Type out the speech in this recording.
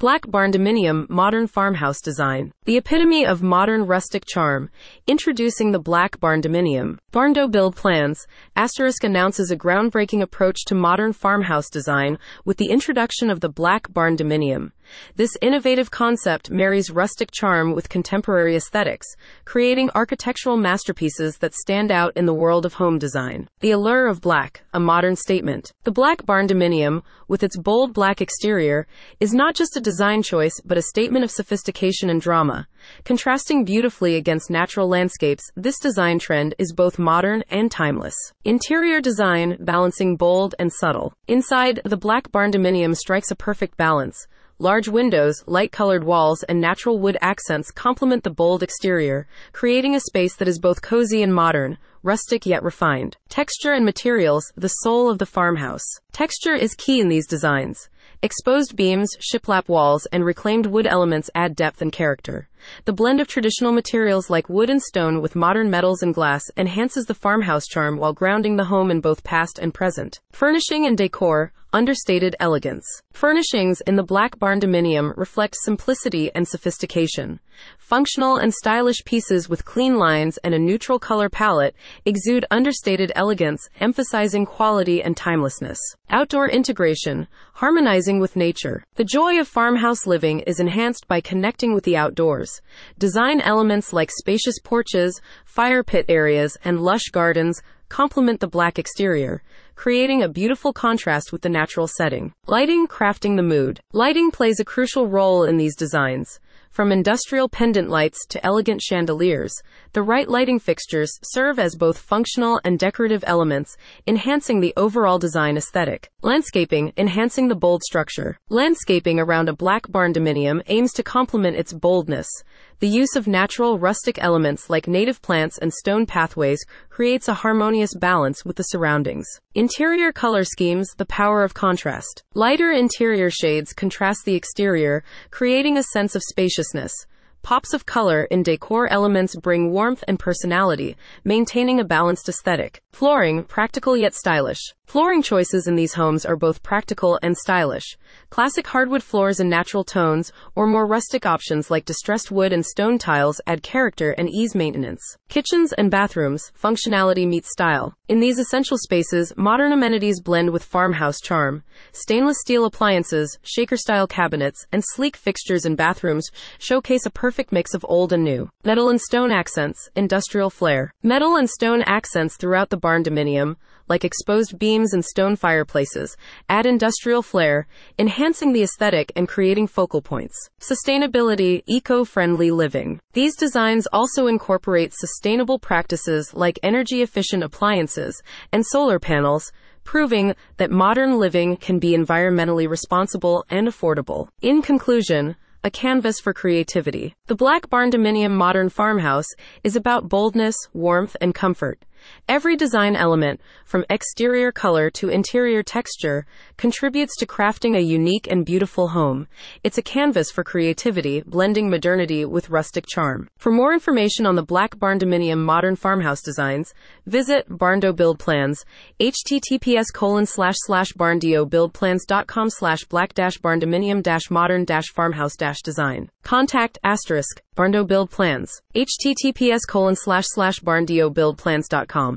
Black Barndominium Modern Farmhouse Design. The epitome of modern rustic charm. Introducing the Black Barndominium. Barndo Build Plans. Asterisk announces a groundbreaking approach to modern farmhouse design with the introduction of the Black Barndominium. This innovative concept marries rustic charm with contemporary aesthetics, creating architectural masterpieces that stand out in the world of home design. The allure of black, a modern statement. The black barndominium, with its bold black exterior, is not just a design choice but a statement of sophistication and drama. Contrasting beautifully against natural landscapes, this design trend is both modern and timeless. Interior design, balancing bold and subtle. Inside, the black barndominium strikes a perfect balance Large windows, light colored walls, and natural wood accents complement the bold exterior, creating a space that is both cozy and modern, rustic yet refined. Texture and materials, the soul of the farmhouse. Texture is key in these designs. Exposed beams, shiplap walls, and reclaimed wood elements add depth and character. The blend of traditional materials like wood and stone with modern metals and glass enhances the farmhouse charm while grounding the home in both past and present. Furnishing and decor, understated elegance. Furnishings in the black barndominium reflect simplicity and sophistication. Functional and stylish pieces with clean lines and a neutral color palette exude understated elegance, emphasizing quality and timelessness. Outdoor integration, harmonizing with nature. The joy of farmhouse living is enhanced by connecting with the outdoors. Design elements like spacious porches, fire pit areas, and lush gardens complement the black exterior, creating a beautiful contrast with the natural setting. Lighting, crafting the mood. Lighting plays a crucial role in these designs. From industrial pendant lights to elegant chandeliers, the right lighting fixtures serve as both functional and decorative elements, enhancing the overall design aesthetic. Landscaping, enhancing the bold structure. Landscaping around a black barndominium aims to complement its boldness. The use of natural rustic elements like native plants and stone pathways creates a harmonious balance with the surroundings. Interior color schemes, the power of contrast. Lighter interior shades contrast the exterior, creating a sense of spaciousness. Pops of color in decor elements bring warmth and personality, maintaining a balanced aesthetic. Flooring, practical yet stylish. Flooring choices in these homes are both practical and stylish. Classic hardwood floors in natural tones, or more rustic options like distressed wood and stone tiles add character and ease maintenance. Kitchens and bathrooms, functionality meets style. In these essential spaces, modern amenities blend with farmhouse charm. Stainless steel appliances, shaker style cabinets, and sleek fixtures in bathrooms showcase a perfect mix of old and new. Metal and stone accents, industrial flair. Metal and stone accents throughout the barndominium like exposed beams and stone fireplaces, add industrial flair, enhancing the aesthetic and creating focal points. Sustainability, eco-friendly living. These designs also incorporate sustainable practices like energy efficient appliances and solar panels, proving that modern living can be environmentally responsible and affordable. In conclusion, a canvas for creativity. The Black Barndominium Modern Farmhouse is about boldness, warmth, and comfort. Every design element, from exterior color to interior texture, contributes to crafting a unique and beautiful home. It's a canvas for creativity, blending modernity with rustic charm. For more information on the Black Barndominium modern farmhouse designs, visit Barndo Build Plans, https colon slash slash barndobuildplans.com slash black dash barndominium dash modern dash farmhouse dash design. Contact asterisk Barndo Build Plans, https colon slash slash barndobuildplans.com.